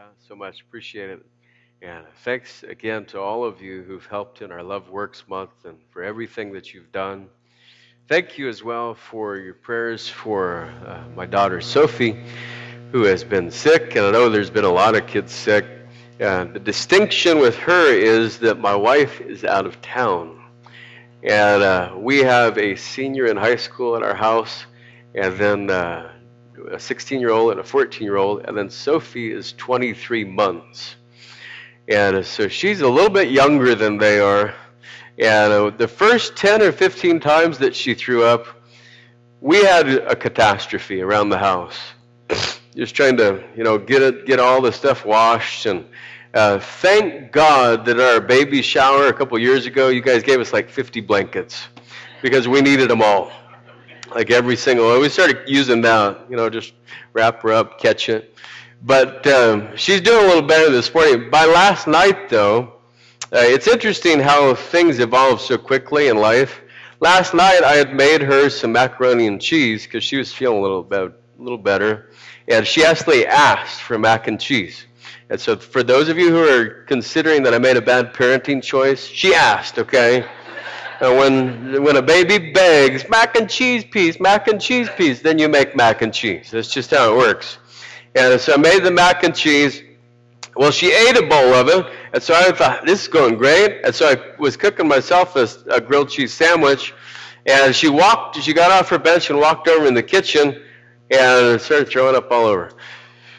Yeah, so much. Appreciate it. And thanks again to all of you who've helped in our Love Works Month and for everything that you've done. Thank you as well for your prayers for uh, my daughter Sophie, who has been sick. And I know there's been a lot of kids sick. The distinction with her is that my wife is out of town. And uh, we have a senior in high school at our house, and then uh, a 16 year old and a 14 year old, and then Sophie is 23 months. And so she's a little bit younger than they are. And uh, the first 10 or 15 times that she threw up, we had a catastrophe around the house. Just trying to, you know, get it, get all the stuff washed. And uh, thank God that our baby shower a couple years ago, you guys gave us like 50 blankets because we needed them all like every single one. We started using that, you know, just wrap her up, catch it. But um, she's doing a little better this morning. By last night, though, uh, it's interesting how things evolve so quickly in life. Last night, I had made her some macaroni and cheese because she was feeling a little, bit, a little better, and she actually asked for mac and cheese. And so, for those of you who are considering that I made a bad parenting choice, she asked, okay? And when, when a baby begs, mac and cheese piece, mac and cheese piece, then you make mac and cheese. That's just how it works. And so I made the mac and cheese. Well, she ate a bowl of it, and so I thought, this is going great. And so I was cooking myself a, a grilled cheese sandwich, and she walked, she got off her bench and walked over in the kitchen and started throwing up all over.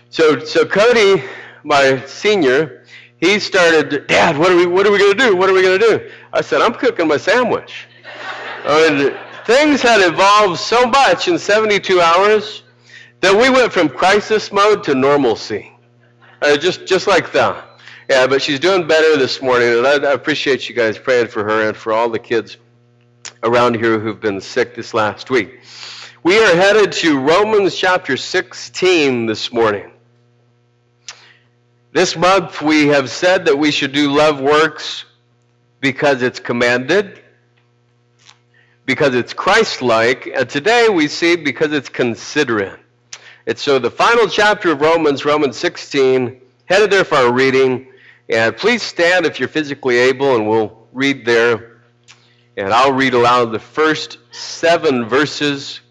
So, so Cody, my senior, he started, Dad, what are we, what are we going to do? What are we going to do? I said, I'm cooking my sandwich. I mean, things had evolved so much in 72 hours that we went from crisis mode to normalcy. Uh, just, just like that. Yeah, but she's doing better this morning, and I, I appreciate you guys praying for her and for all the kids around here who've been sick this last week. We are headed to Romans chapter 16 this morning. This month we have said that we should do love works because it's commanded, because it's Christ like, and today we see because it's considerate. It's so the final chapter of Romans, Romans 16, headed there for our reading. And please stand if you're physically able, and we'll read there. And I'll read aloud the first seven verses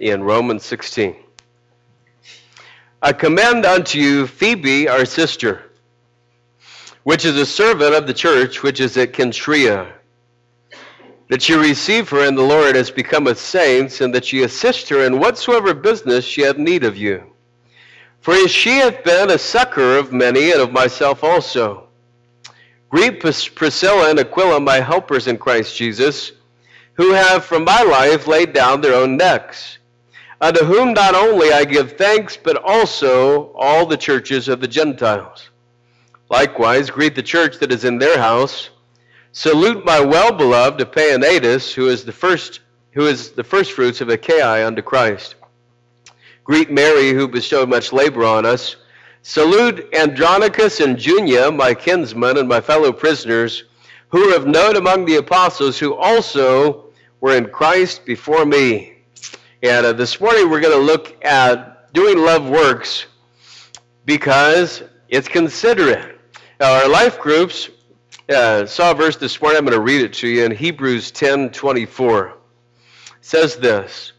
in Romans 16. I commend unto you Phoebe, our sister, which is a servant of the church which is at Cenchrea, that you receive her in the Lord as becometh saints, and that ye assist her in whatsoever business she hath need of you. For she hath been a succor of many, and of myself also. Greet Priscilla and Aquila, my helpers in Christ Jesus, who have from my life laid down their own necks Uh, unto whom not only I give thanks, but also all the churches of the Gentiles. Likewise, greet the church that is in their house. Salute my well-beloved Epaenetus, who is the first, who is the first fruits of Achaia unto Christ. Greet Mary, who bestowed much labor on us. Salute Andronicus and Junia, my kinsmen and my fellow prisoners, who are of note among the apostles, who also were in Christ before me. And uh, this morning we're going to look at doing love works because it's considerate. Now, our life groups uh, saw a verse this morning. I'm going to read it to you in Hebrews 10 24. It says this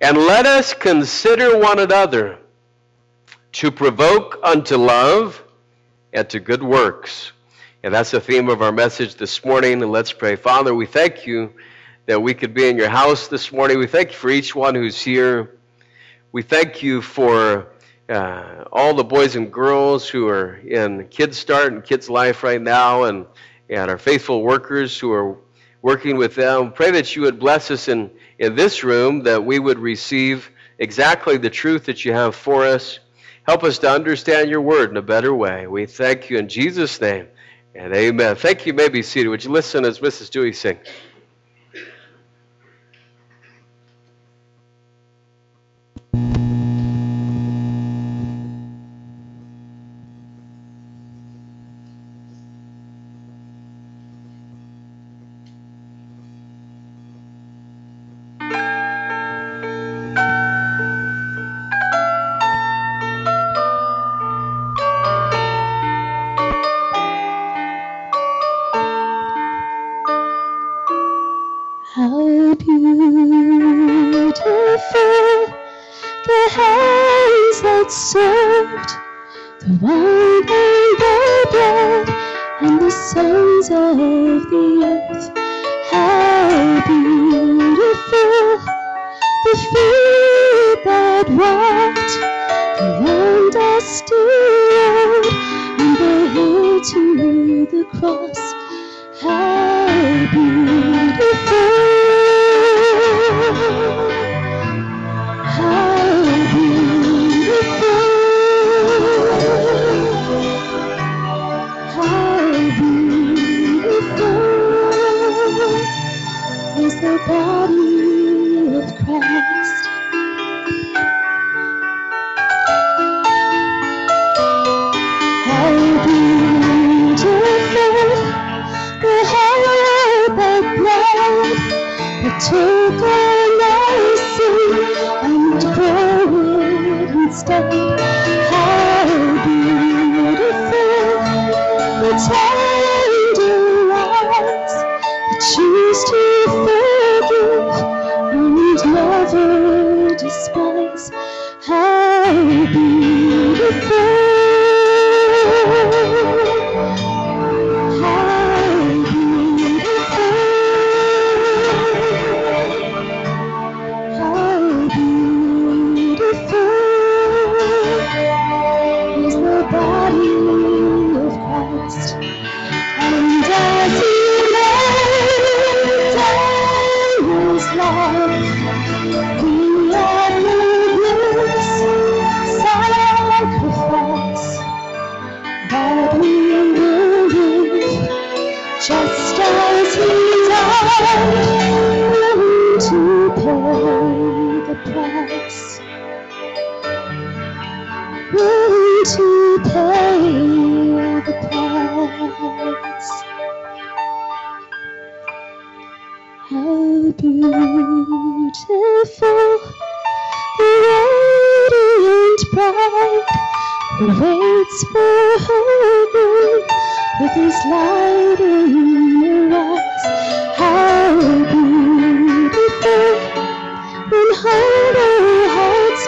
And let us consider one another to provoke unto love and to good works. And that's the theme of our message this morning. And let's pray. Father, we thank you that we could be in your house this morning. We thank you for each one who's here. We thank you for uh, all the boys and girls who are in Kids Start and Kids Life right now, and, and our faithful workers who are working with them. Pray that you would bless us in, in this room, that we would receive exactly the truth that you have for us. Help us to understand your word in a better way. We thank you in Jesus' name, and amen. Thank you. you may be seated. Would you listen as Mrs. Dewey sings? take all I see and forward. How beautiful the time. an early heart.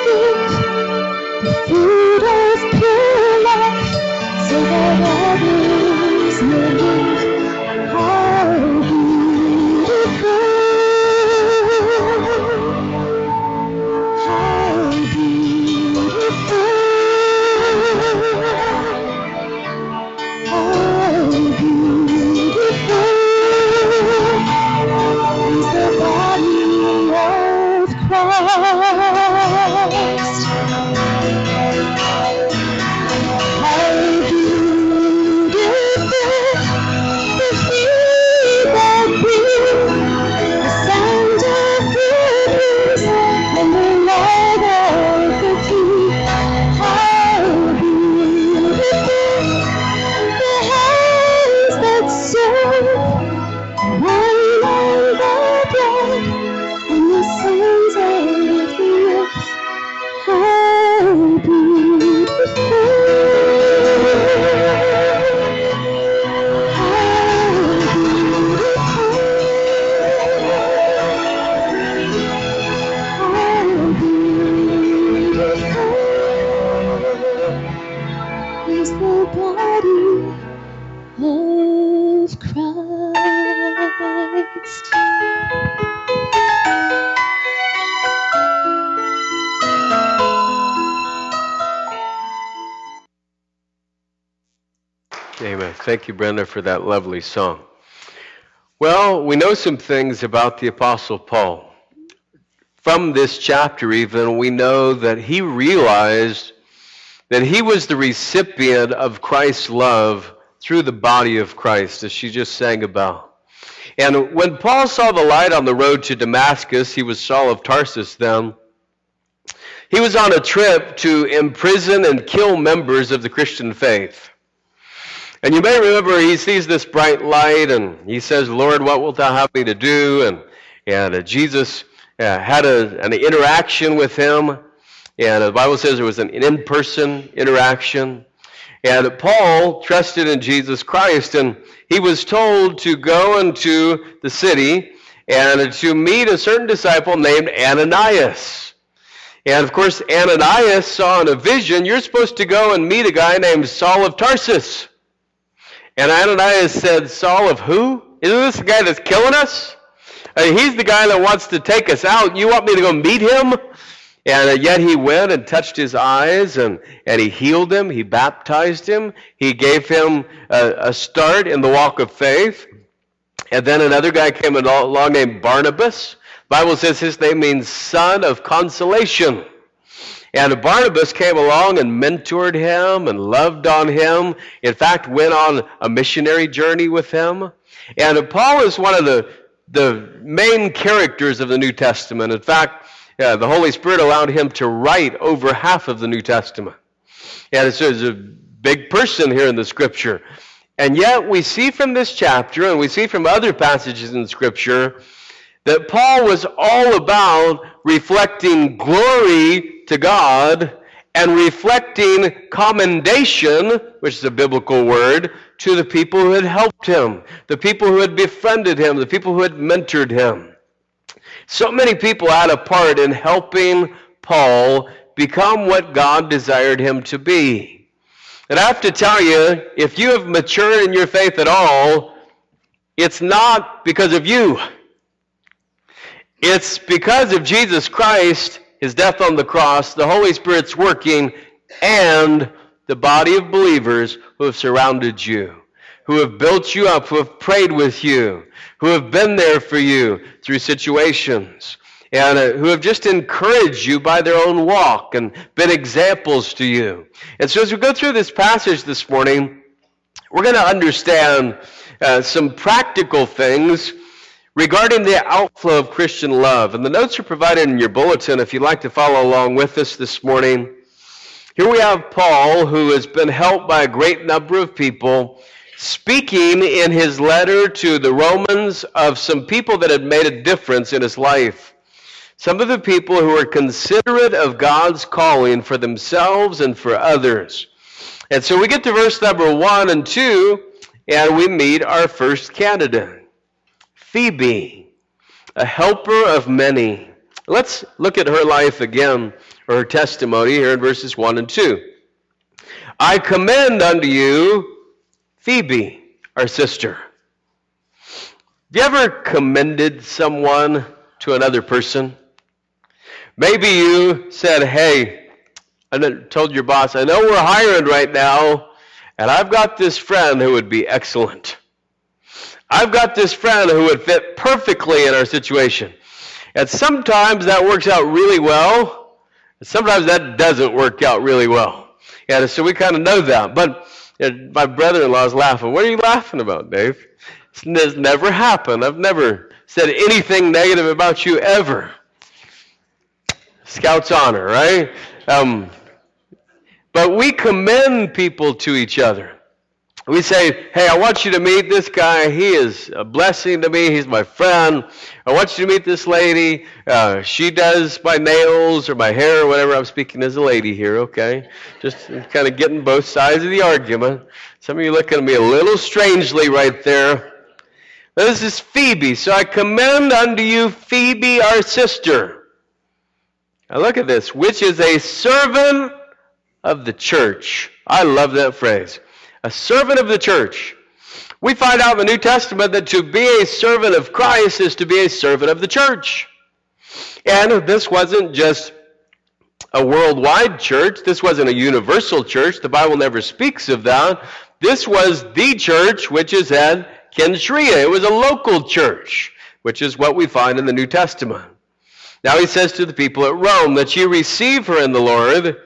Thank you, Brenda, for that lovely song. Well, we know some things about the Apostle Paul. From this chapter, even, we know that he realized that he was the recipient of Christ's love through the body of Christ, as she just sang about. And when Paul saw the light on the road to Damascus, he was Saul of Tarsus then. He was on a trip to imprison and kill members of the Christian faith. And you may remember he sees this bright light and he says, Lord, what wilt thou have me to do? And, and uh, Jesus uh, had a, an interaction with him. And the Bible says it was an in person interaction. And Paul trusted in Jesus Christ and he was told to go into the city and to meet a certain disciple named Ananias. And of course, Ananias saw in a vision, you're supposed to go and meet a guy named Saul of Tarsus. And Ananias said, Saul of who? Isn't this the guy that's killing us? Uh, he's the guy that wants to take us out. You want me to go meet him? And uh, yet he went and touched his eyes and, and he healed him. He baptized him. He gave him a, a start in the walk of faith. And then another guy came along named Barnabas. Bible says his name means son of consolation. And Barnabas came along and mentored him and loved on him. In fact, went on a missionary journey with him. And Paul is one of the, the main characters of the New Testament. In fact, yeah, the Holy Spirit allowed him to write over half of the New Testament. And so he's a big person here in the Scripture. And yet we see from this chapter, and we see from other passages in Scripture, that Paul was all about reflecting glory to God and reflecting commendation, which is a biblical word, to the people who had helped him, the people who had befriended him, the people who had mentored him. So many people had a part in helping Paul become what God desired him to be. And I have to tell you, if you have matured in your faith at all, it's not because of you. It's because of Jesus Christ, his death on the cross, the Holy Spirit's working, and the body of believers who have surrounded you, who have built you up, who have prayed with you, who have been there for you through situations, and uh, who have just encouraged you by their own walk and been examples to you. And so as we go through this passage this morning, we're going to understand uh, some practical things regarding the outflow of Christian love. And the notes are provided in your bulletin if you'd like to follow along with us this morning. Here we have Paul, who has been helped by a great number of people speaking in his letter to the Romans of some people that had made a difference in his life. Some of the people who were considerate of God's calling for themselves and for others. And so we get to verse number one and two, and we meet our first candidate, Phoebe, a helper of many. Let's look at her life again, or her testimony here in verses one and two. I commend unto you Phoebe, our sister. Have you ever commended someone to another person? Maybe you said, Hey, I told your boss, I know we're hiring right now, and I've got this friend who would be excellent. I've got this friend who would fit perfectly in our situation. And sometimes that works out really well, sometimes that doesn't work out really well. And so we kind of know that. But and my brother-in-law is laughing. What are you laughing about, Dave? It's never happened. I've never said anything negative about you ever. Scout's honor, right? Um, but we commend people to each other. We say, hey, I want you to meet this guy. He is a blessing to me. He's my friend. I want you to meet this lady. Uh, she does my nails or my hair or whatever. I'm speaking as a lady here, okay? Just kind of getting both sides of the argument. Some of you looking at me a little strangely right there. This is Phoebe. So I commend unto you Phoebe, our sister. Now look at this, which is a servant of the church. I love that phrase a servant of the church. We find out in the New Testament that to be a servant of Christ is to be a servant of the church. And this wasn't just a worldwide church. This wasn't a universal church. The Bible never speaks of that. This was the church which is at Cenchrea. It was a local church, which is what we find in the New Testament. Now he says to the people at Rome that ye receive her in the Lord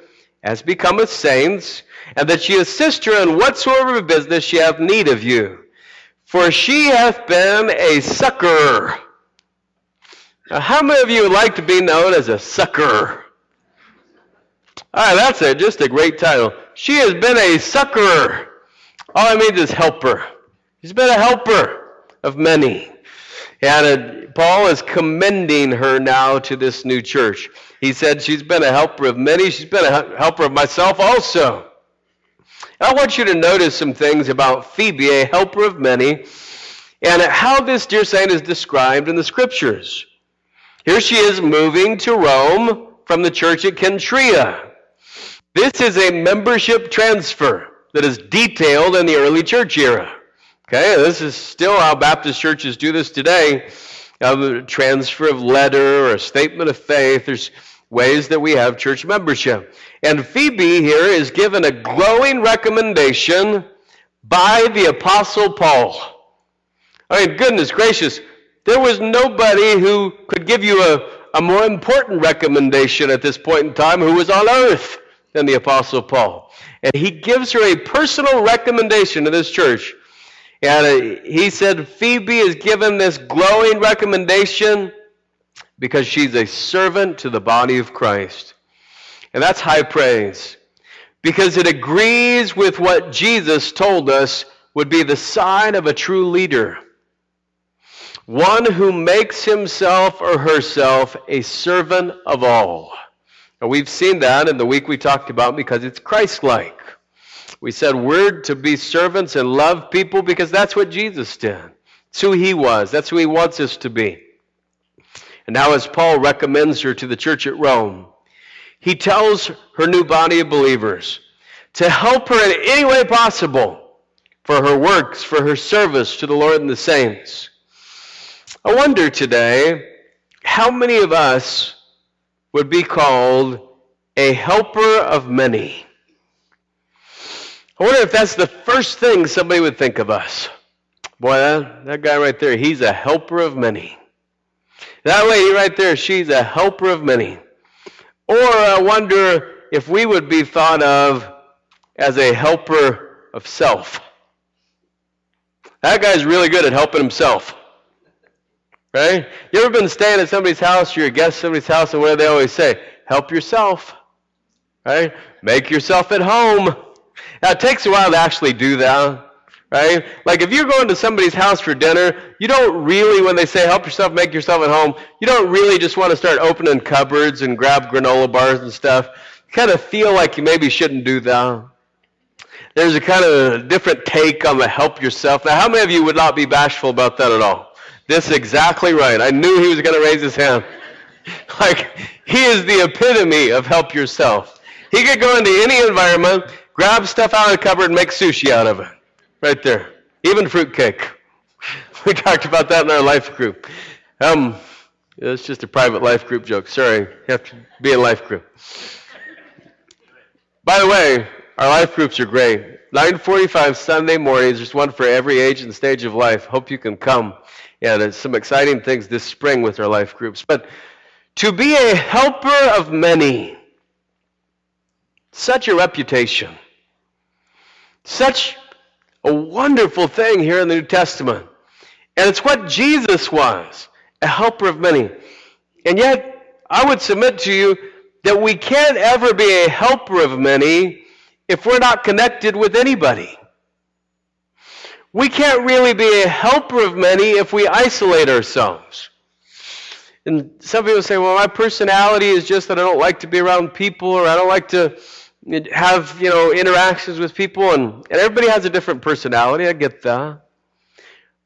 as becometh saints, and that she assist her in whatsoever business she have need of you. For she hath been a succor. Now, how many of you would like to be known as a succor? All right, that's it. Just a great title. She has been a succor. All I mean is helper. She's been a helper of many. And uh, Paul is commending her now to this new church. He said she's been a helper of many. She's been a helper of myself also. I want you to notice some things about Phoebe, a helper of many, and how this dear saint is described in the scriptures. Here she is moving to Rome from the church at Cenchrea. This is a membership transfer that is detailed in the early church era. Okay, this is still how Baptist churches do this today. Uh, a transfer of letter or statement of faith. There's ways that we have church membership. And Phoebe here is given a glowing recommendation by the Apostle Paul. I mean, goodness gracious, there was nobody who could give you a, a more important recommendation at this point in time who was on earth than the Apostle Paul. And he gives her a personal recommendation to this church. And uh, he said, Phoebe is given this glowing recommendation because she's a servant to the body of Christ. And that's high praise because it agrees with what Jesus told us would be the sign of a true leader. One who makes himself or herself a servant of all. And we've seen that in the week we talked about because it's Christ like. We said we're to be servants and love people because that's what Jesus did. It's who he was. That's who he wants us to be. And now, as Paul recommends her to the church at Rome, he tells her new body of believers to help her in any way possible for her works, for her service to the Lord and the saints. I wonder today how many of us would be called a helper of many. I wonder if that's the first thing somebody would think of us. Boy, that, that guy right there, he's a helper of many. That lady right there, she's a helper of many. Or I wonder if we would be thought of as a helper of self. That guy's really good at helping himself. Right? You ever been staying at somebody's house, you're a guest at somebody's house, and what do they always say? Help yourself. Right? Make yourself at home. Now, it takes a while to actually do that, right? Like if you're going to somebody's house for dinner, you don't really, when they say help yourself, make yourself at home, you don't really just want to start opening cupboards and grab granola bars and stuff. You kind of feel like you maybe shouldn't do that. There's a kind of different take on the help yourself. Now, how many of you would not be bashful about that at all? This is exactly right. I knew he was going to raise his hand. Like, he is the epitome of help yourself. He could go into any environment Grab stuff out of the cupboard and make sushi out of it. Right there. Even fruitcake. We talked about that in our life group. Um, it's just a private life group joke. Sorry, you have to be in life group. By the way, our life groups are great. 9:45 Sunday mornings. There's one for every age and stage of life. Hope you can come. Yeah, there's some exciting things this spring with our life groups. But to be a helper of many, such a reputation. Such a wonderful thing here in the New Testament. And it's what Jesus was a helper of many. And yet, I would submit to you that we can't ever be a helper of many if we're not connected with anybody. We can't really be a helper of many if we isolate ourselves. And some people say, well, my personality is just that I don't like to be around people or I don't like to have you know interactions with people and, and everybody has a different personality i get that.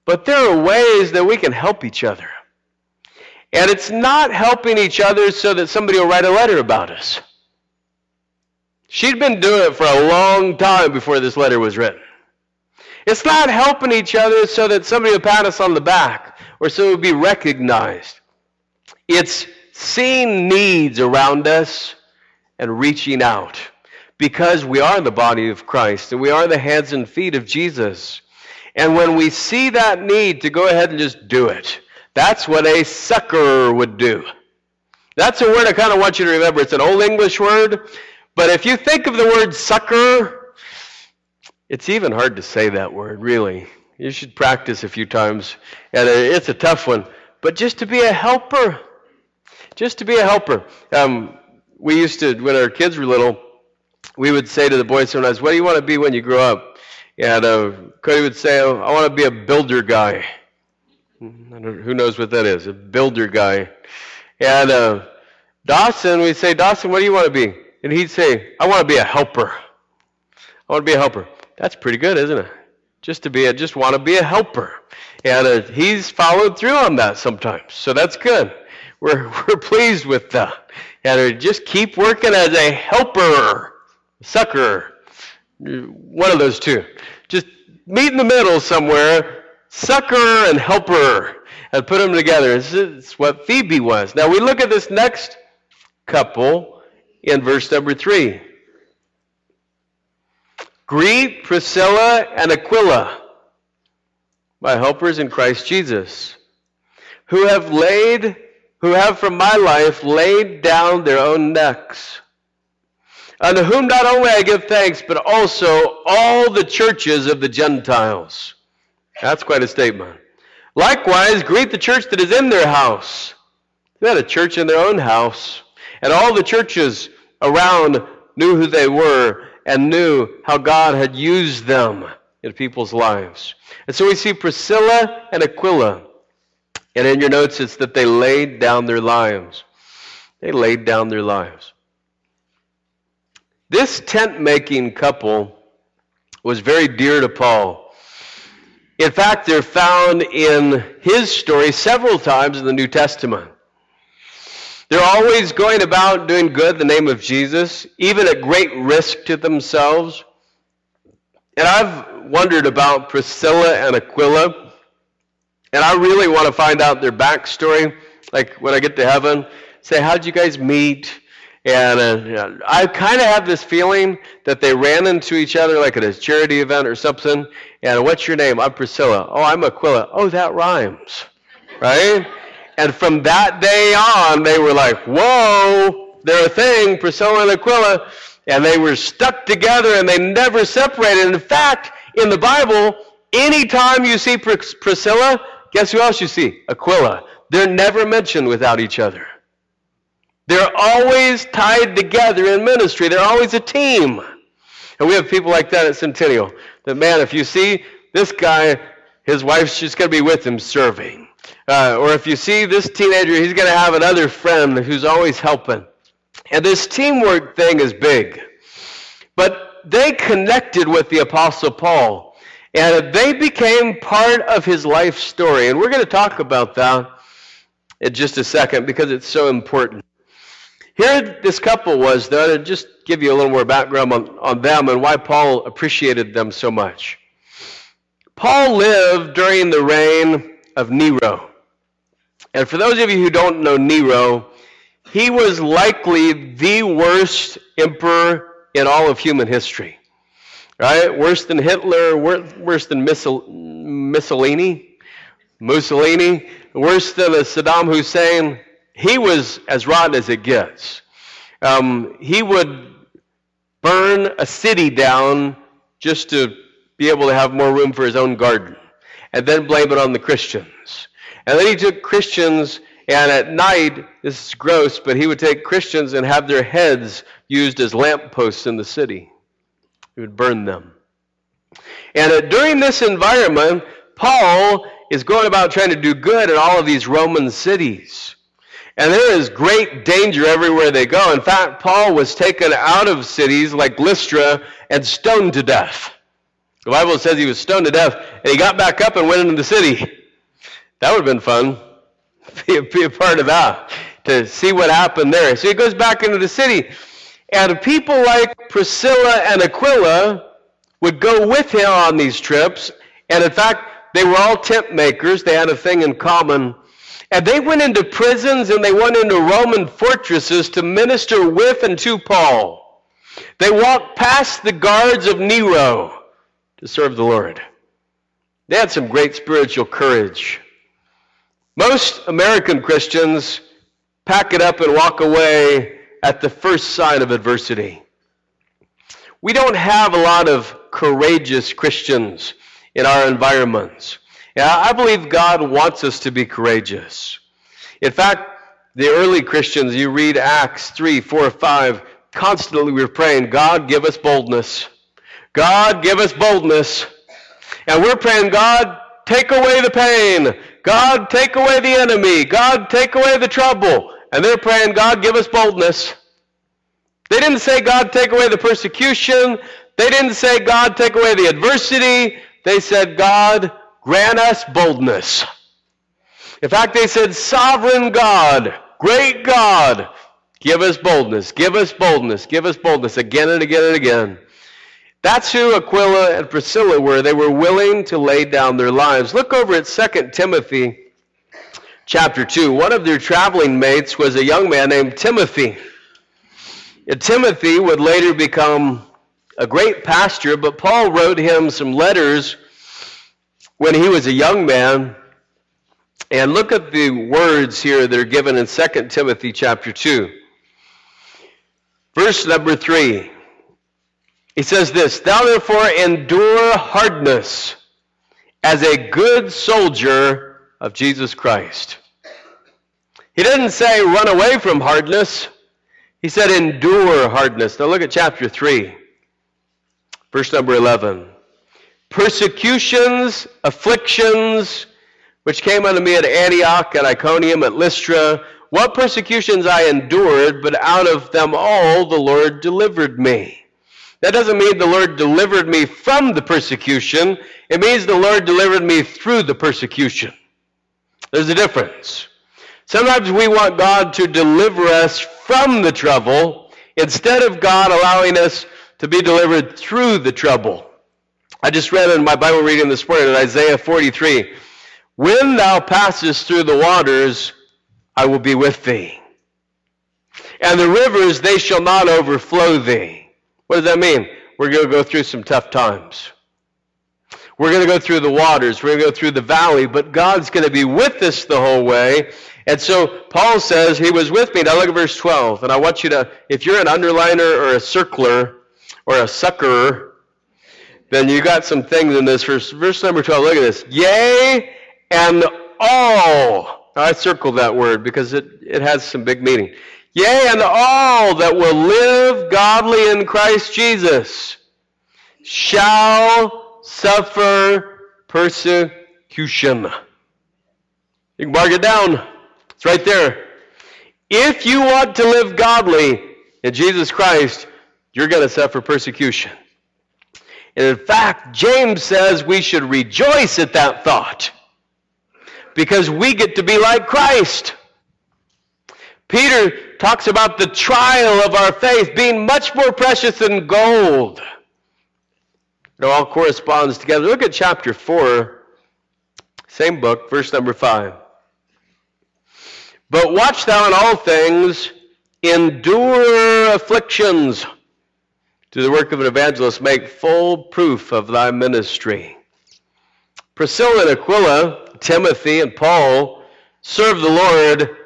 But there are ways that we can help each other. And it's not helping each other so that somebody will write a letter about us. She'd been doing it for a long time before this letter was written. It's not helping each other so that somebody will pat us on the back or so we'll be recognized. It's seeing needs around us and reaching out because we are the body of Christ and we are the hands and feet of Jesus. And when we see that need to go ahead and just do it, that's what a sucker would do. That's a word I kind of want you to remember. It's an old English word, but if you think of the word sucker, it's even hard to say that word, really. You should practice a few times, and it's a tough one. But just to be a helper, just to be a helper. Um, we used to, when our kids were little, we would say to the boys sometimes, What do you want to be when you grow up? And uh, Cody would say, oh, I want to be a builder guy. who knows what that is? A builder guy. And uh, Dawson, we'd say, Dawson, what do you want to be? And he'd say, I want to be a helper. I want to be a helper. That's pretty good, isn't it? Just to be a, just want to be a helper. And uh, he's followed through on that sometimes. So that's good. we're, we're pleased with that. And just keep working as a helper, sucker, one of those two. Just meet in the middle somewhere, sucker and helper, and put them together. It's what Phoebe was. Now we look at this next couple in verse number three. Greet Priscilla and Aquila, my helpers in Christ Jesus, who have laid, who have from my life laid down their own necks, unto whom not only I give thanks, but also all the churches of the Gentiles. That's quite a statement. Likewise, greet the church that is in their house. They had a church in their own house. And all the churches around knew who they were and knew how God had used them in people's lives. And so we see Priscilla and Aquila. And in your notes, it's that they laid down their lives. They laid down their lives. This tent making couple was very dear to Paul. In fact, they're found in his story several times in the New Testament. They're always going about doing good in the name of Jesus, even at great risk to themselves. And I've wondered about Priscilla and Aquila, and I really want to find out their backstory. Like when I get to heaven, say, How'd you guys meet? And uh, I kind of have this feeling that they ran into each other like at a charity event or something. And what's your name? I'm Priscilla. Oh, I'm Aquila. Oh, that rhymes. Right? And from that day on, they were like, whoa, they're a thing, Priscilla and Aquila. And they were stuck together and they never separated. In fact, in the Bible, anytime you see Pris- Priscilla, guess who else you see? Aquila. They're never mentioned without each other. They're always tied together in ministry. They're always a team. And we have people like that at Centennial. That, man, if you see this guy, his wife's just going to be with him serving. Uh, or if you see this teenager, he's going to have another friend who's always helping. And this teamwork thing is big. But they connected with the Apostle Paul, and they became part of his life story. And we're going to talk about that in just a second because it's so important. Here, this couple was, though, to just give you a little more background on, on them and why Paul appreciated them so much. Paul lived during the reign of Nero. And for those of you who don't know Nero, he was likely the worst emperor in all of human history. Right? Worse than Hitler, worse than Mussolini, Mussolini, worse than Saddam Hussein. He was as rotten as it gets. Um, he would burn a city down just to be able to have more room for his own garden and then blame it on the Christians. And then he took Christians, and at night, this is gross, but he would take Christians and have their heads used as lampposts in the city. He would burn them. And uh, during this environment, Paul is going about trying to do good in all of these Roman cities. And there is great danger everywhere they go. In fact, Paul was taken out of cities like Lystra and stoned to death. The Bible says he was stoned to death, and he got back up and went into the city. That would have been fun. Be a, be a part of that, to see what happened there. So he goes back into the city. And people like Priscilla and Aquila would go with him on these trips. And in fact, they were all tent makers. They had a thing in common. And they went into prisons and they went into Roman fortresses to minister with and to Paul. They walked past the guards of Nero to serve the Lord. They had some great spiritual courage. Most American Christians pack it up and walk away at the first sign of adversity. We don't have a lot of courageous Christians in our environments. Yeah, I believe God wants us to be courageous. In fact, the early Christians, you read Acts 3, 4, 5, constantly we're praying, God, give us boldness. God, give us boldness. And we're praying, God, take away the pain. God, take away the enemy. God, take away the trouble. And they're praying, God, give us boldness. They didn't say, God, take away the persecution. They didn't say, God, take away the adversity. They said, God, grant us boldness. In fact, they said, Sovereign God, great God, give us boldness, give us boldness, give us boldness again and again and again. That's who Aquila and Priscilla were. They were willing to lay down their lives. Look over at 2 Timothy chapter 2. One of their traveling mates was a young man named Timothy. And Timothy would later become a great pastor, but Paul wrote him some letters when he was a young man. And look at the words here that are given in 2 Timothy chapter 2. Verse number 3. He says this, Thou therefore endure hardness as a good soldier of Jesus Christ. He didn't say run away from hardness. He said endure hardness. Now look at chapter 3, verse number 11. Persecutions, afflictions, which came unto me at Antioch, at Iconium, at Lystra. What persecutions I endured, but out of them all the Lord delivered me. That doesn't mean the Lord delivered me from the persecution. It means the Lord delivered me through the persecution. There's a difference. Sometimes we want God to deliver us from the trouble instead of God allowing us to be delivered through the trouble. I just read in my Bible reading this morning in Isaiah 43 When thou passest through the waters, I will be with thee. And the rivers, they shall not overflow thee. What does that mean? We're going to go through some tough times. We're going to go through the waters. We're going to go through the valley, but God's going to be with us the whole way. And so Paul says, He was with me. Now look at verse 12. And I want you to, if you're an underliner or a circler or a suckerer, then you got some things in this verse. Verse number 12, look at this. Yea, and all. I circled that word because it, it has some big meaning. Yea, and all that will live godly in Christ Jesus shall suffer persecution. You can mark it down. It's right there. If you want to live godly in Jesus Christ, you're going to suffer persecution. In fact, James says we should rejoice at that thought because we get to be like Christ. Peter talks about the trial of our faith being much more precious than gold. It all corresponds together. Look at chapter 4, same book, verse number 5. But watch thou in all things, endure afflictions. To the work of an evangelist, make full proof of thy ministry. Priscilla and Aquila, Timothy and Paul served the Lord,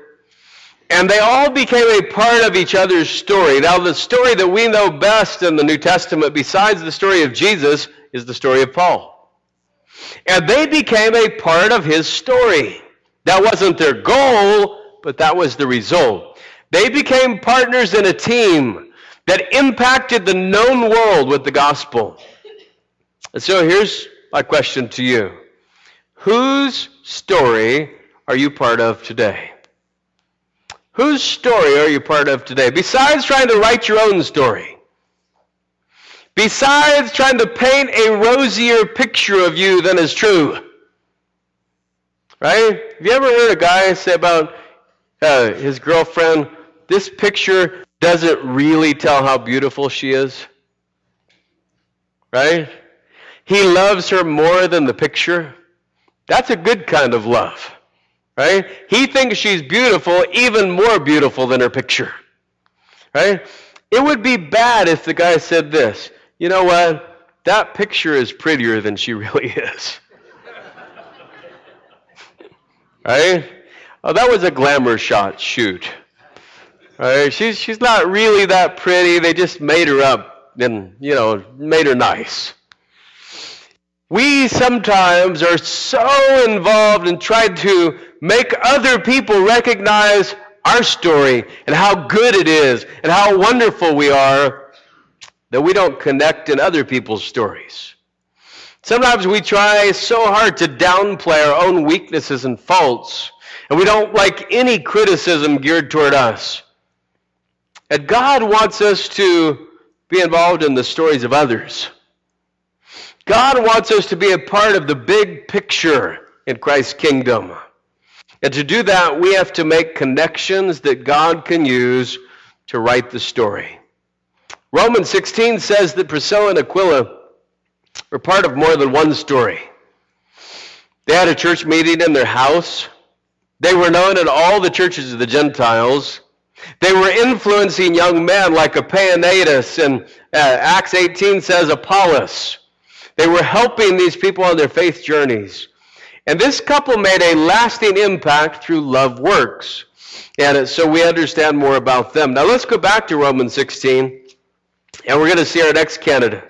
and they all became a part of each other's story. Now, the story that we know best in the New Testament, besides the story of Jesus, is the story of Paul. And they became a part of his story. That wasn't their goal, but that was the result. They became partners in a team that impacted the known world with the gospel. And so here's my question to you Whose story are you part of today? Whose story are you part of today? Besides trying to write your own story, besides trying to paint a rosier picture of you than is true. Right? Have you ever heard a guy say about uh, his girlfriend, this picture doesn't really tell how beautiful she is. Right? He loves her more than the picture. That's a good kind of love. Right? He thinks she's beautiful, even more beautiful than her picture. Right? It would be bad if the guy said this, you know what? That picture is prettier than she really is. right? Oh, that was a glamour shot shoot. Right? She's, she's not really that pretty. They just made her up and, you know, made her nice. We sometimes are so involved in trying to make other people recognize our story and how good it is and how wonderful we are that we don't connect in other people's stories. Sometimes we try so hard to downplay our own weaknesses and faults and we don't like any criticism geared toward us. And God wants us to be involved in the stories of others. God wants us to be a part of the big picture in Christ's kingdom. And to do that, we have to make connections that God can use to write the story. Romans 16 says that Priscilla and Aquila were part of more than one story. They had a church meeting in their house. They were known in all the churches of the Gentiles. They were influencing young men like Epaenetus, and uh, Acts 18 says Apollos. They were helping these people on their faith journeys. And this couple made a lasting impact through love works. And so we understand more about them. Now let's go back to Romans 16, and we're going to see our next candidate.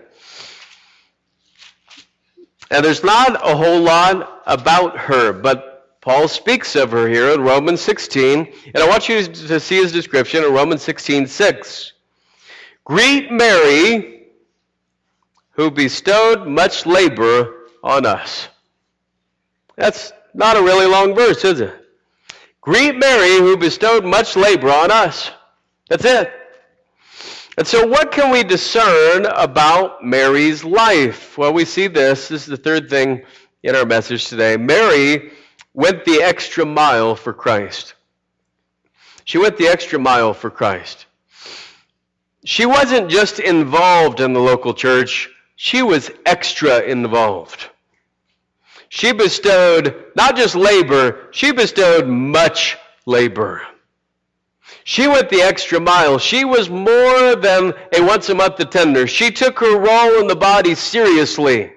And there's not a whole lot about her, but Paul speaks of her here in Romans 16. And I want you to see his description in Romans 16 6. Greet Mary, who bestowed much labor on us. That's not a really long verse, is it? Greet Mary, who bestowed much labor on us. That's it. And so, what can we discern about Mary's life? Well, we see this. This is the third thing in our message today. Mary went the extra mile for Christ. She went the extra mile for Christ. She wasn't just involved in the local church, she was extra involved. She bestowed not just labor, she bestowed much labor. She went the extra mile. She was more than a once a month attender. She took her role in the body seriously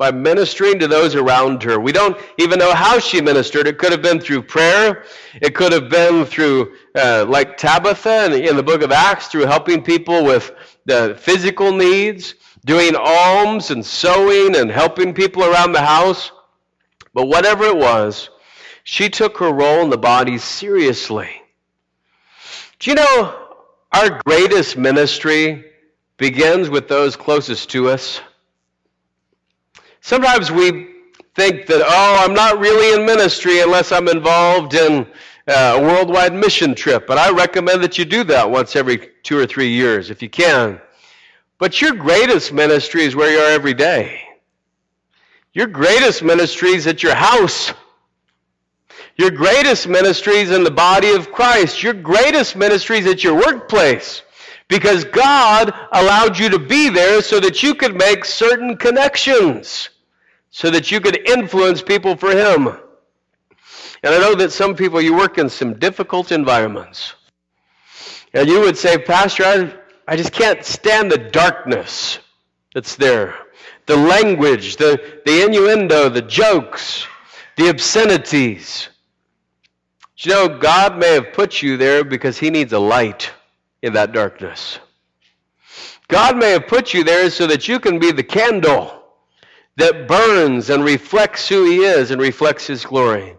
by ministering to those around her. We don't even know how she ministered. It could have been through prayer. It could have been through, uh, like Tabitha in, in the book of Acts, through helping people with the physical needs, doing alms and sewing and helping people around the house. But whatever it was, she took her role in the body seriously. Do you know our greatest ministry begins with those closest to us? Sometimes we think that, oh, I'm not really in ministry unless I'm involved in uh, a worldwide mission trip. But I recommend that you do that once every two or three years if you can. But your greatest ministry is where you are every day. Your greatest ministry is at your house. Your greatest ministry is in the body of Christ. Your greatest ministry is at your workplace. Because God allowed you to be there so that you could make certain connections, so that you could influence people for Him. And I know that some people, you work in some difficult environments. And you would say, Pastor, I, I just can't stand the darkness that's there. The language, the, the innuendo, the jokes, the obscenities. You know, God may have put you there because He needs a light in that darkness. God may have put you there so that you can be the candle that burns and reflects who He is and reflects His glory.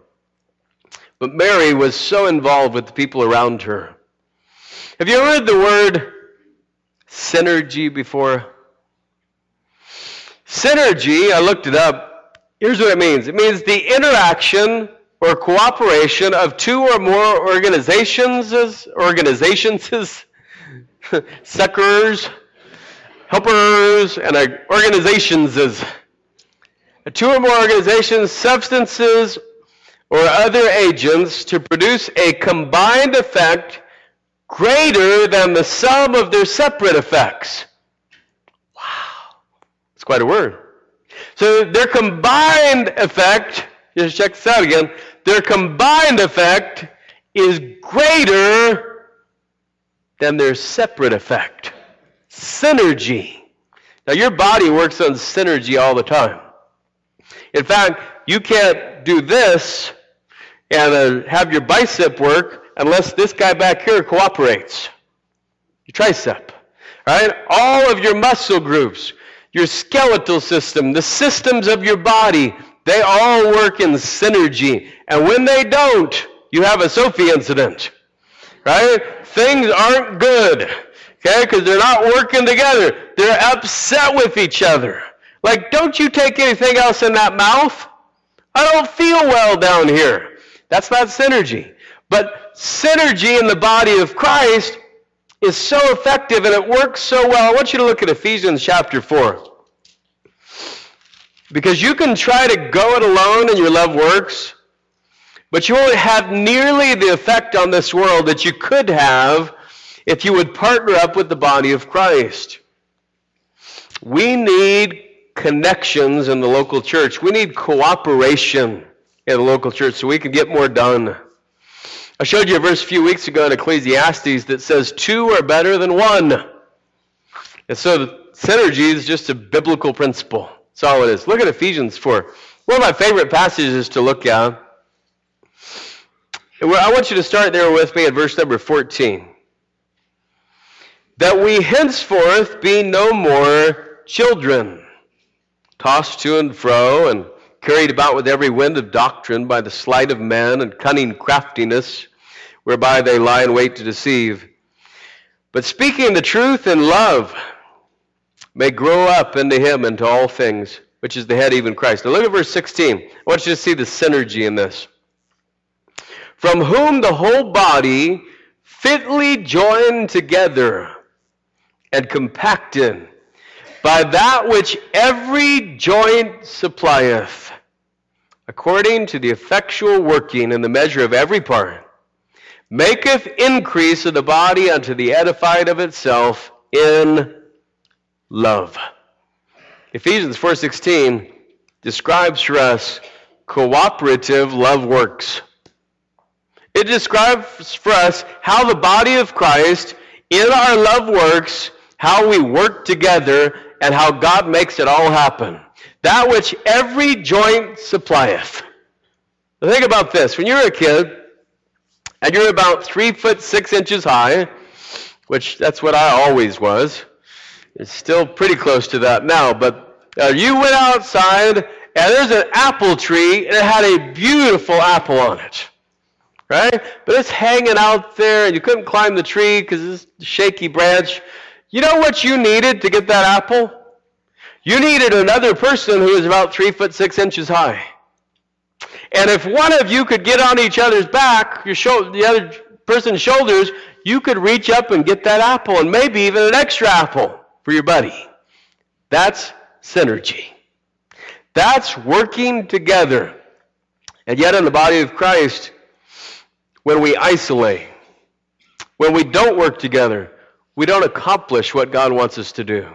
But Mary was so involved with the people around her. Have you ever heard the word synergy before? Synergy, I looked it up. Here's what it means it means the interaction or cooperation of two or more organizations, organizations, suckers, helpers, and organizations, uh, two or more organizations, substances, or other agents to produce a combined effect greater than the sum of their separate effects. Wow. That's quite a word. So their combined effect, just check this out again, their combined effect is greater than their separate effect. Synergy. Now, your body works on synergy all the time. In fact, you can't do this and uh, have your bicep work unless this guy back here cooperates. Your tricep. Right? All of your muscle groups, your skeletal system, the systems of your body, they all work in synergy. And when they don't, you have a Sophie incident. Right? Things aren't good. Okay? Because they're not working together. They're upset with each other. Like, don't you take anything else in that mouth? I don't feel well down here. That's not synergy. But synergy in the body of Christ is so effective and it works so well. I want you to look at Ephesians chapter 4. Because you can try to go it alone and your love works, But you won't have nearly the effect on this world that you could have if you would partner up with the body of Christ. We need connections in the local church. We need cooperation in the local church so we can get more done. I showed you a verse a few weeks ago in Ecclesiastes that says two are better than one. And so synergy is just a biblical principle. That's all it is. Look at Ephesians 4. One of my favorite passages to look at. I want you to start there with me at verse number 14. That we henceforth be no more children, tossed to and fro and carried about with every wind of doctrine by the sleight of men and cunning craftiness, whereby they lie in wait to deceive. But speaking the truth in love, may grow up into him into all things, which is the head, even Christ. Now look at verse 16. I want you to see the synergy in this. From whom the whole body, fitly joined together and compacted by that which every joint supplieth, according to the effectual working in the measure of every part, maketh increase of the body unto the edifying of itself in love. Ephesians 4:16 describes for us cooperative love works. It describes for us how the body of Christ in our love works, how we work together and how God makes it all happen. That which every joint supplieth. Think about this. When you're a kid and you're about three foot six inches high, which that's what I always was, it's still pretty close to that now, but uh, you went outside and there's an apple tree and it had a beautiful apple on it. Right? But it's hanging out there and you couldn't climb the tree because it's a shaky branch. You know what you needed to get that apple? You needed another person who was about three foot six inches high. And if one of you could get on each other's back, your shoulder, the other person's shoulders, you could reach up and get that apple and maybe even an extra apple for your buddy. That's synergy. That's working together. And yet, in the body of Christ, when we isolate, when we don't work together, we don't accomplish what God wants us to do.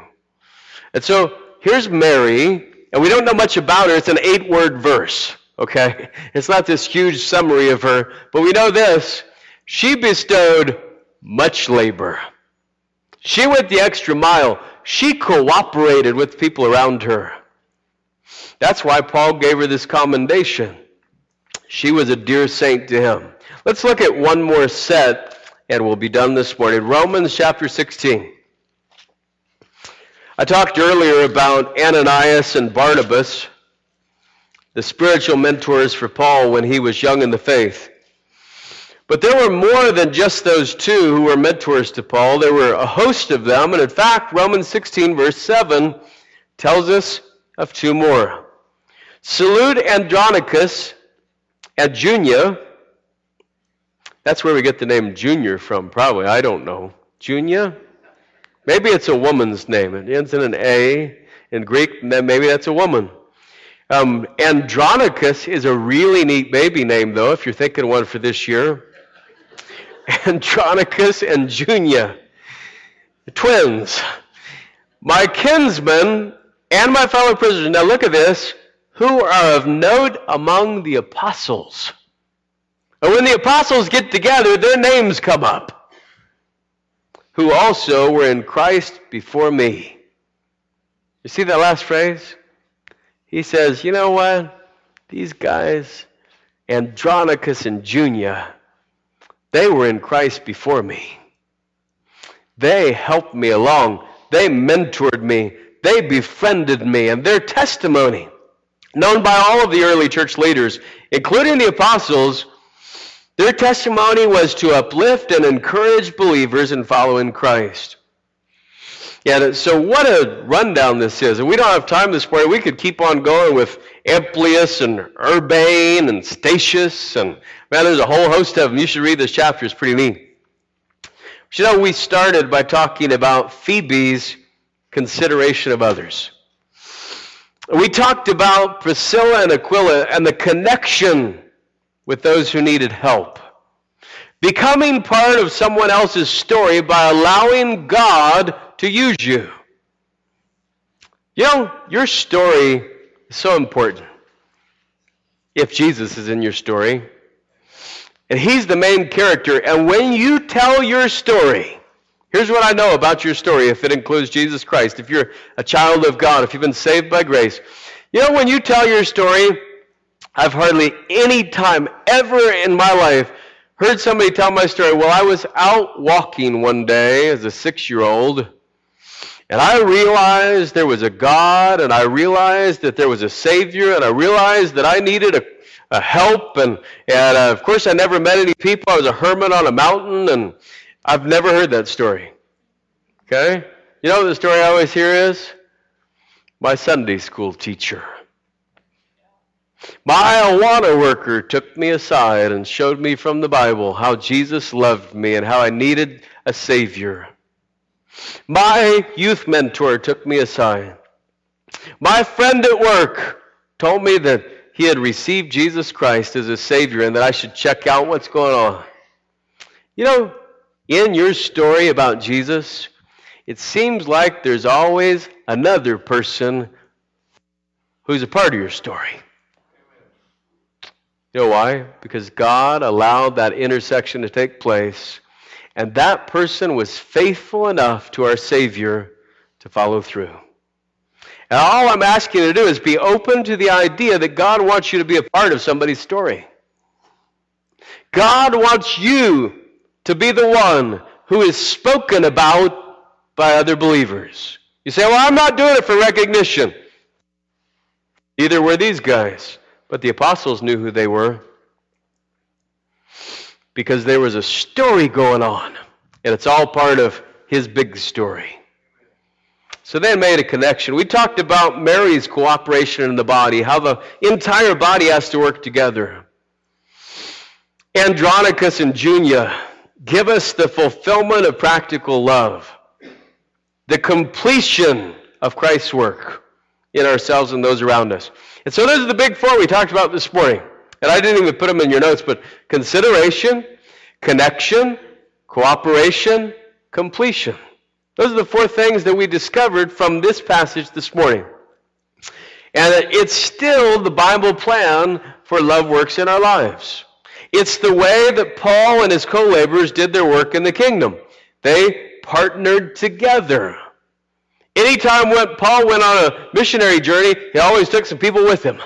And so, here's Mary, and we don't know much about her. It's an eight word verse, okay? It's not this huge summary of her, but we know this. She bestowed much labor. She went the extra mile. She cooperated with people around her. That's why Paul gave her this commendation. She was a dear saint to him. Let's look at one more set, and we'll be done this morning. Romans chapter 16. I talked earlier about Ananias and Barnabas, the spiritual mentors for Paul when he was young in the faith. But there were more than just those two who were mentors to Paul. There were a host of them. And in fact, Romans 16, verse 7, tells us of two more. Salute Andronicus and Junia. That's where we get the name Junior from, probably. I don't know. Junia? Maybe it's a woman's name. It ends in an A in Greek, maybe that's a woman. Um, Andronicus is a really neat baby name, though, if you're thinking one for this year. Andronicus and Junia, twins, my kinsmen and my fellow prisoners. Now look at this, who are of note among the apostles. And when the apostles get together, their names come up, who also were in Christ before me. You see that last phrase? He says, you know what? These guys, Andronicus and Junia, they were in Christ before me. They helped me along. They mentored me. They befriended me. And their testimony, known by all of the early church leaders, including the apostles, their testimony was to uplift and encourage believers in following Christ. Yeah, so what a rundown this is. And we don't have time this morning. We could keep on going with Amplias and Urbane and Stachys. And man, there's a whole host of them. You should read this chapter. It's pretty neat. But you know, we started by talking about Phoebe's consideration of others. We talked about Priscilla and Aquila and the connection with those who needed help. Becoming part of someone else's story by allowing God to use you. You know, your story is so important. If Jesus is in your story, and He's the main character, and when you tell your story, here's what I know about your story if it includes Jesus Christ, if you're a child of God, if you've been saved by grace. You know, when you tell your story, I've hardly any time ever in my life heard somebody tell my story. Well, I was out walking one day as a six year old, and I realized there was a God, and I realized that there was a Savior, and I realized that I needed a, a help. And, and uh, of course, I never met any people. I was a hermit on a mountain, and I've never heard that story. Okay? You know the story I always hear is? My Sunday school teacher. My Awana worker took me aside and showed me from the Bible how Jesus loved me and how I needed a Savior. My youth mentor took me aside. My friend at work told me that he had received Jesus Christ as a Savior and that I should check out what's going on. You know, in your story about Jesus, it seems like there's always another person who's a part of your story. Know why? Because God allowed that intersection to take place, and that person was faithful enough to our Savior to follow through. And all I'm asking you to do is be open to the idea that God wants you to be a part of somebody's story. God wants you to be the one who is spoken about by other believers. You say, well, I'm not doing it for recognition. Neither were these guys. But the apostles knew who they were because there was a story going on, and it's all part of his big story. So they made a connection. We talked about Mary's cooperation in the body, how the entire body has to work together. Andronicus and Junia give us the fulfillment of practical love, the completion of Christ's work in ourselves and those around us. And so those are the big four we talked about this morning. And I didn't even put them in your notes, but consideration, connection, cooperation, completion. Those are the four things that we discovered from this passage this morning. And it's still the Bible plan for love works in our lives. It's the way that Paul and his co laborers did their work in the kingdom. They partnered together. Anytime when Paul went on a missionary journey, he always took some people with him.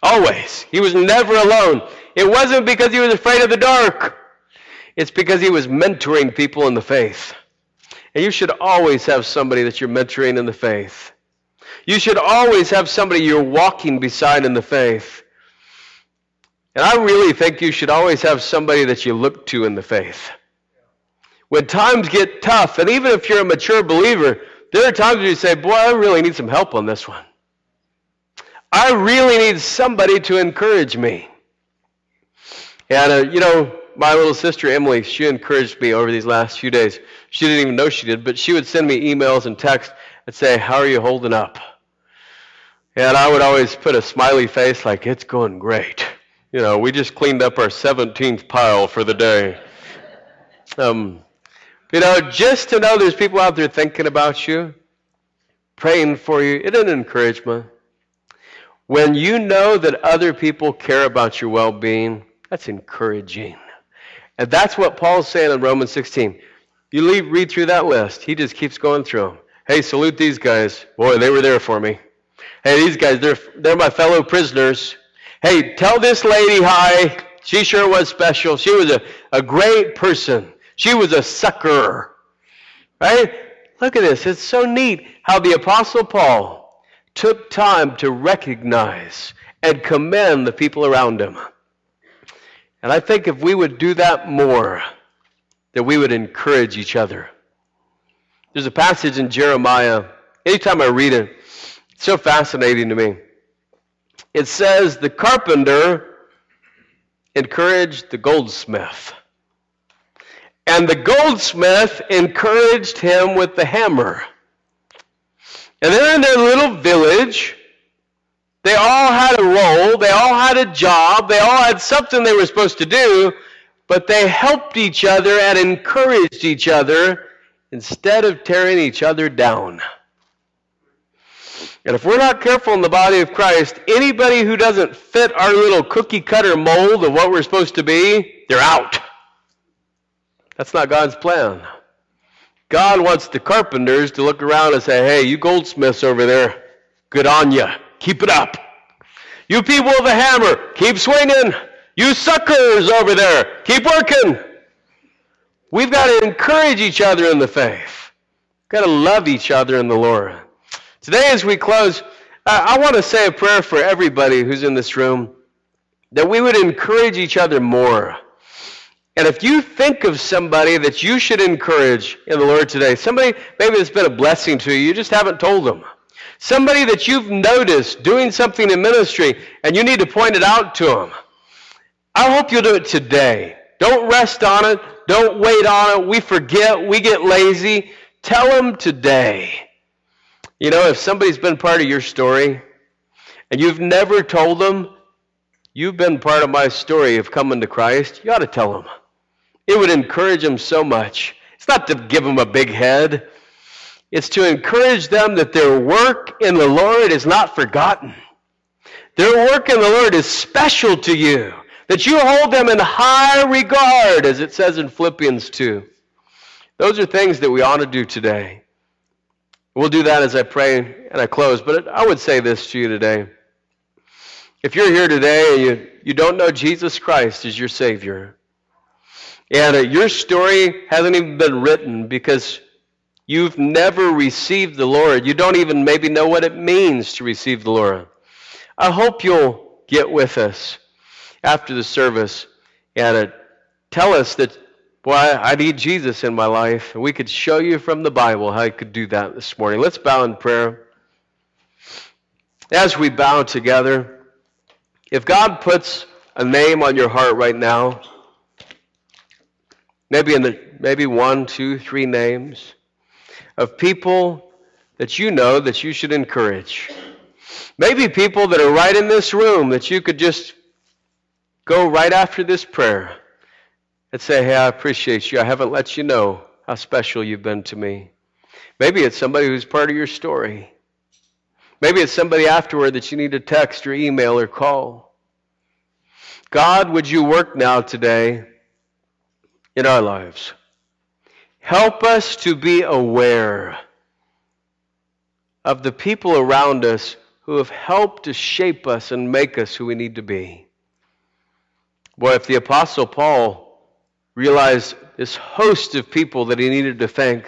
Always. He was never alone. It wasn't because he was afraid of the dark. It's because he was mentoring people in the faith. And you should always have somebody that you're mentoring in the faith. You should always have somebody you're walking beside in the faith. And I really think you should always have somebody that you look to in the faith. When times get tough, and even if you're a mature believer, there are times when you say, Boy, I really need some help on this one. I really need somebody to encourage me. And, uh, you know, my little sister Emily, she encouraged me over these last few days. She didn't even know she did, but she would send me emails and texts and say, How are you holding up? And I would always put a smiley face like, It's going great. You know, we just cleaned up our 17th pile for the day. Um, you know, just to know there's people out there thinking about you, praying for you, it is an encouragement. When you know that other people care about your well being, that's encouraging. And that's what Paul's saying in Romans 16. You leave, read through that list. He just keeps going through them. Hey, salute these guys. Boy, they were there for me. Hey, these guys, they're, they're my fellow prisoners. Hey, tell this lady hi. She sure was special. She was a, a great person. She was a sucker. Right? Look at this. It's so neat how the Apostle Paul took time to recognize and commend the people around him. And I think if we would do that more, that we would encourage each other. There's a passage in Jeremiah, anytime I read it, it's so fascinating to me. It says, The carpenter encouraged the goldsmith. And the goldsmith encouraged him with the hammer. And they're in their little village, They all had a role, they all had a job, they all had something they were supposed to do, but they helped each other and encouraged each other instead of tearing each other down. And if we're not careful in the body of Christ, anybody who doesn't fit our little cookie cutter mold of what we're supposed to be, they're out. That's not God's plan. God wants the carpenters to look around and say, hey, you goldsmiths over there, good on you. Keep it up. You people with a hammer, keep swinging. You suckers over there, keep working. We've got to encourage each other in the faith. We've got to love each other in the Lord. Today, as we close, I want to say a prayer for everybody who's in this room that we would encourage each other more. And if you think of somebody that you should encourage in the Lord today, somebody maybe that's been a blessing to you, you just haven't told them. Somebody that you've noticed doing something in ministry and you need to point it out to them. I hope you'll do it today. Don't rest on it. Don't wait on it. We forget. We get lazy. Tell them today. You know, if somebody's been part of your story and you've never told them, you've been part of my story of coming to Christ, you ought to tell them. It would encourage them so much. It's not to give them a big head, it's to encourage them that their work in the Lord is not forgotten. Their work in the Lord is special to you, that you hold them in high regard, as it says in Philippians 2. Those are things that we ought to do today. We'll do that as I pray and I close. But I would say this to you today. If you're here today and you, you don't know Jesus Christ as your Savior, and uh, your story hasn't even been written because you've never received the Lord, you don't even maybe know what it means to receive the Lord, I hope you'll get with us after the service and uh, tell us that Boy, I need Jesus in my life. And we could show you from the Bible how you could do that this morning. Let's bow in prayer. As we bow together, if God puts a name on your heart right now, maybe in the, maybe one, two, three names of people that you know that you should encourage. Maybe people that are right in this room that you could just go right after this prayer and say, Hey, I appreciate you. I haven't let you know how special you've been to me. Maybe it's somebody who's part of your story. Maybe it's somebody afterward that you need to text or email or call. God, would you work now today in our lives? Help us to be aware of the people around us who have helped to shape us and make us who we need to be. Boy, if the Apostle Paul realized this host of people that he needed to thank.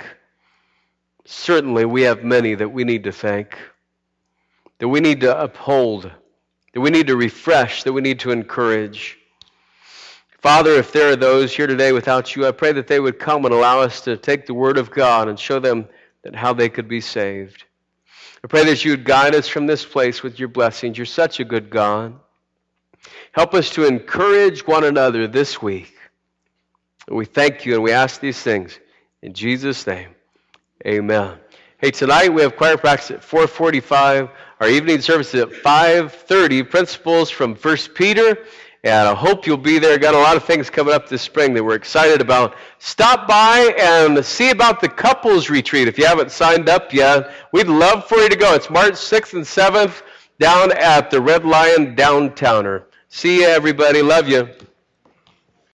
Certainly, we have many that we need to thank, that we need to uphold, that we need to refresh, that we need to encourage. Father, if there are those here today without you, I pray that they would come and allow us to take the Word of God and show them that how they could be saved. I pray that you would guide us from this place with your blessings. You're such a good God. Help us to encourage one another this week. We thank you and we ask these things in Jesus' name. Amen. Hey, tonight we have choir practice at 4:45. Our evening service is at 5:30. Principles from 1 Peter, and I hope you'll be there. Got a lot of things coming up this spring that we're excited about. Stop by and see about the couples retreat if you haven't signed up yet. We'd love for you to go. It's March 6th and 7th down at the Red Lion Downtowner. See you, everybody. Love you.